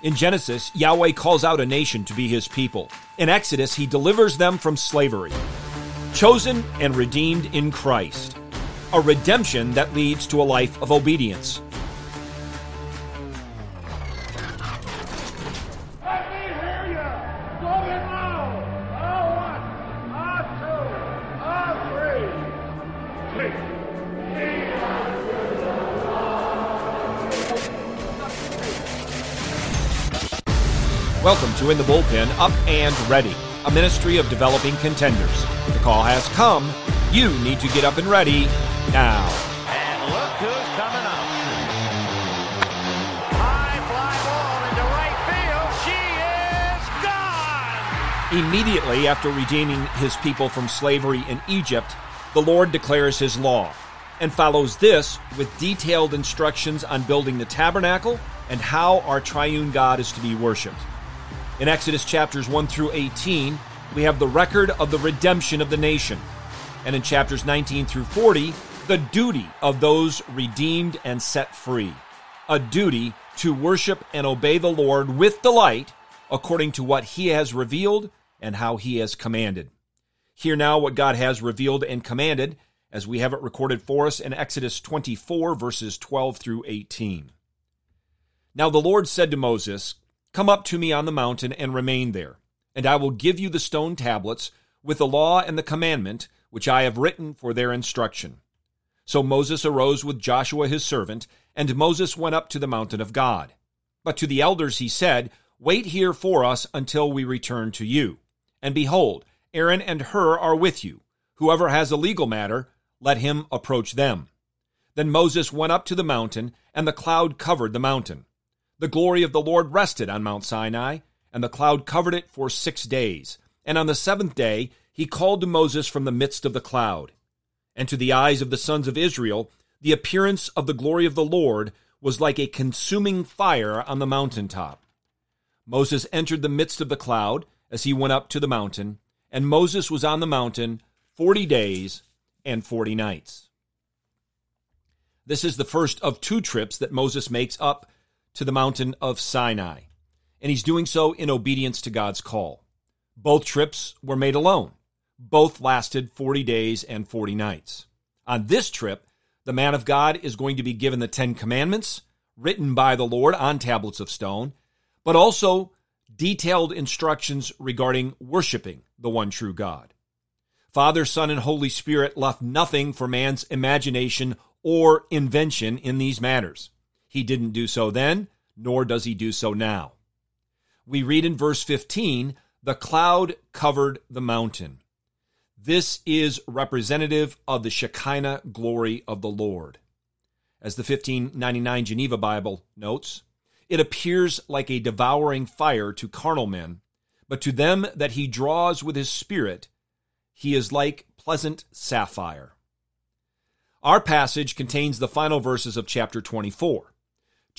In Genesis, Yahweh calls out a nation to be his people. In Exodus, he delivers them from slavery. Chosen and redeemed in Christ. A redemption that leads to a life of obedience. Welcome to In the Bullpen Up and Ready, a ministry of developing contenders. The call has come. You need to get up and ready now. And look who's coming up. High fly ball into right field. She is gone. Immediately after redeeming his people from slavery in Egypt, the Lord declares his law and follows this with detailed instructions on building the tabernacle and how our triune God is to be worshiped. In Exodus chapters 1 through 18, we have the record of the redemption of the nation. And in chapters 19 through 40, the duty of those redeemed and set free. A duty to worship and obey the Lord with delight according to what he has revealed and how he has commanded. Hear now what God has revealed and commanded as we have it recorded for us in Exodus 24, verses 12 through 18. Now the Lord said to Moses, Come up to me on the mountain and remain there, and I will give you the stone tablets with the law and the commandment which I have written for their instruction. So Moses arose with Joshua his servant, and Moses went up to the mountain of God. But to the elders he said, Wait here for us until we return to you. And behold, Aaron and Hur are with you. Whoever has a legal matter, let him approach them. Then Moses went up to the mountain, and the cloud covered the mountain. The glory of the Lord rested on Mount Sinai, and the cloud covered it for six days. And on the seventh day he called to Moses from the midst of the cloud. And to the eyes of the sons of Israel, the appearance of the glory of the Lord was like a consuming fire on the mountain top. Moses entered the midst of the cloud as he went up to the mountain, and Moses was on the mountain forty days and forty nights. This is the first of two trips that Moses makes up to the mountain of Sinai, and he's doing so in obedience to God's call. Both trips were made alone. Both lasted 40 days and 40 nights. On this trip, the man of God is going to be given the Ten Commandments, written by the Lord on tablets of stone, but also detailed instructions regarding worshiping the one true God. Father, Son, and Holy Spirit left nothing for man's imagination or invention in these matters. He didn't do so then, nor does he do so now. We read in verse 15, the cloud covered the mountain. This is representative of the Shekinah glory of the Lord. As the 1599 Geneva Bible notes, it appears like a devouring fire to carnal men, but to them that he draws with his spirit, he is like pleasant sapphire. Our passage contains the final verses of chapter 24.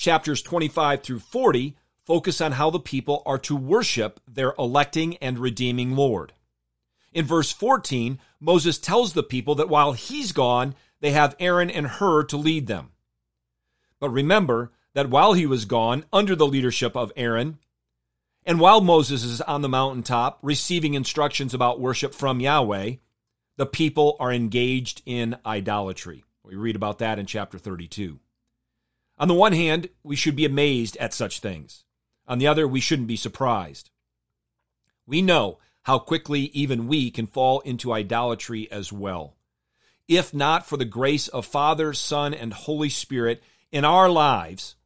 Chapters 25 through 40 focus on how the people are to worship their electing and redeeming Lord. In verse 14, Moses tells the people that while he's gone, they have Aaron and Hur to lead them. But remember that while he was gone, under the leadership of Aaron, and while Moses is on the mountaintop receiving instructions about worship from Yahweh, the people are engaged in idolatry. We read about that in chapter 32. On the one hand, we should be amazed at such things. On the other, we shouldn't be surprised. We know how quickly even we can fall into idolatry as well. If not for the grace of Father, Son, and Holy Spirit in our lives,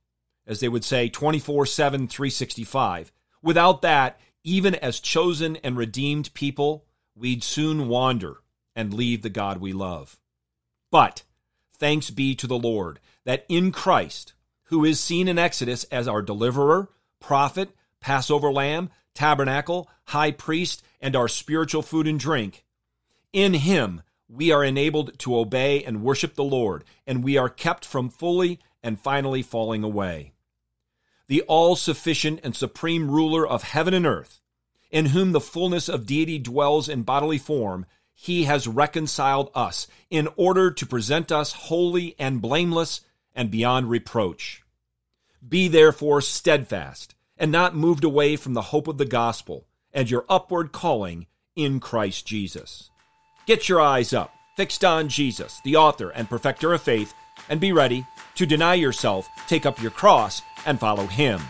as they would say 24 7, 365, without that, even as chosen and redeemed people, we'd soon wander and leave the God we love. But thanks be to the Lord that in Christ, who is seen in Exodus as our deliverer, prophet, Passover lamb, tabernacle, high priest, and our spiritual food and drink, in him we are enabled to obey and worship the Lord, and we are kept from fully and finally falling away. The all sufficient and supreme ruler of heaven and earth, in whom the fullness of deity dwells in bodily form, he has reconciled us in order to present us holy and blameless and beyond reproach. Be therefore steadfast and not moved away from the hope of the gospel and your upward calling in Christ Jesus. Get your eyes up, fixed on Jesus, the author and perfecter of faith, and be ready to deny yourself, take up your cross, and follow him.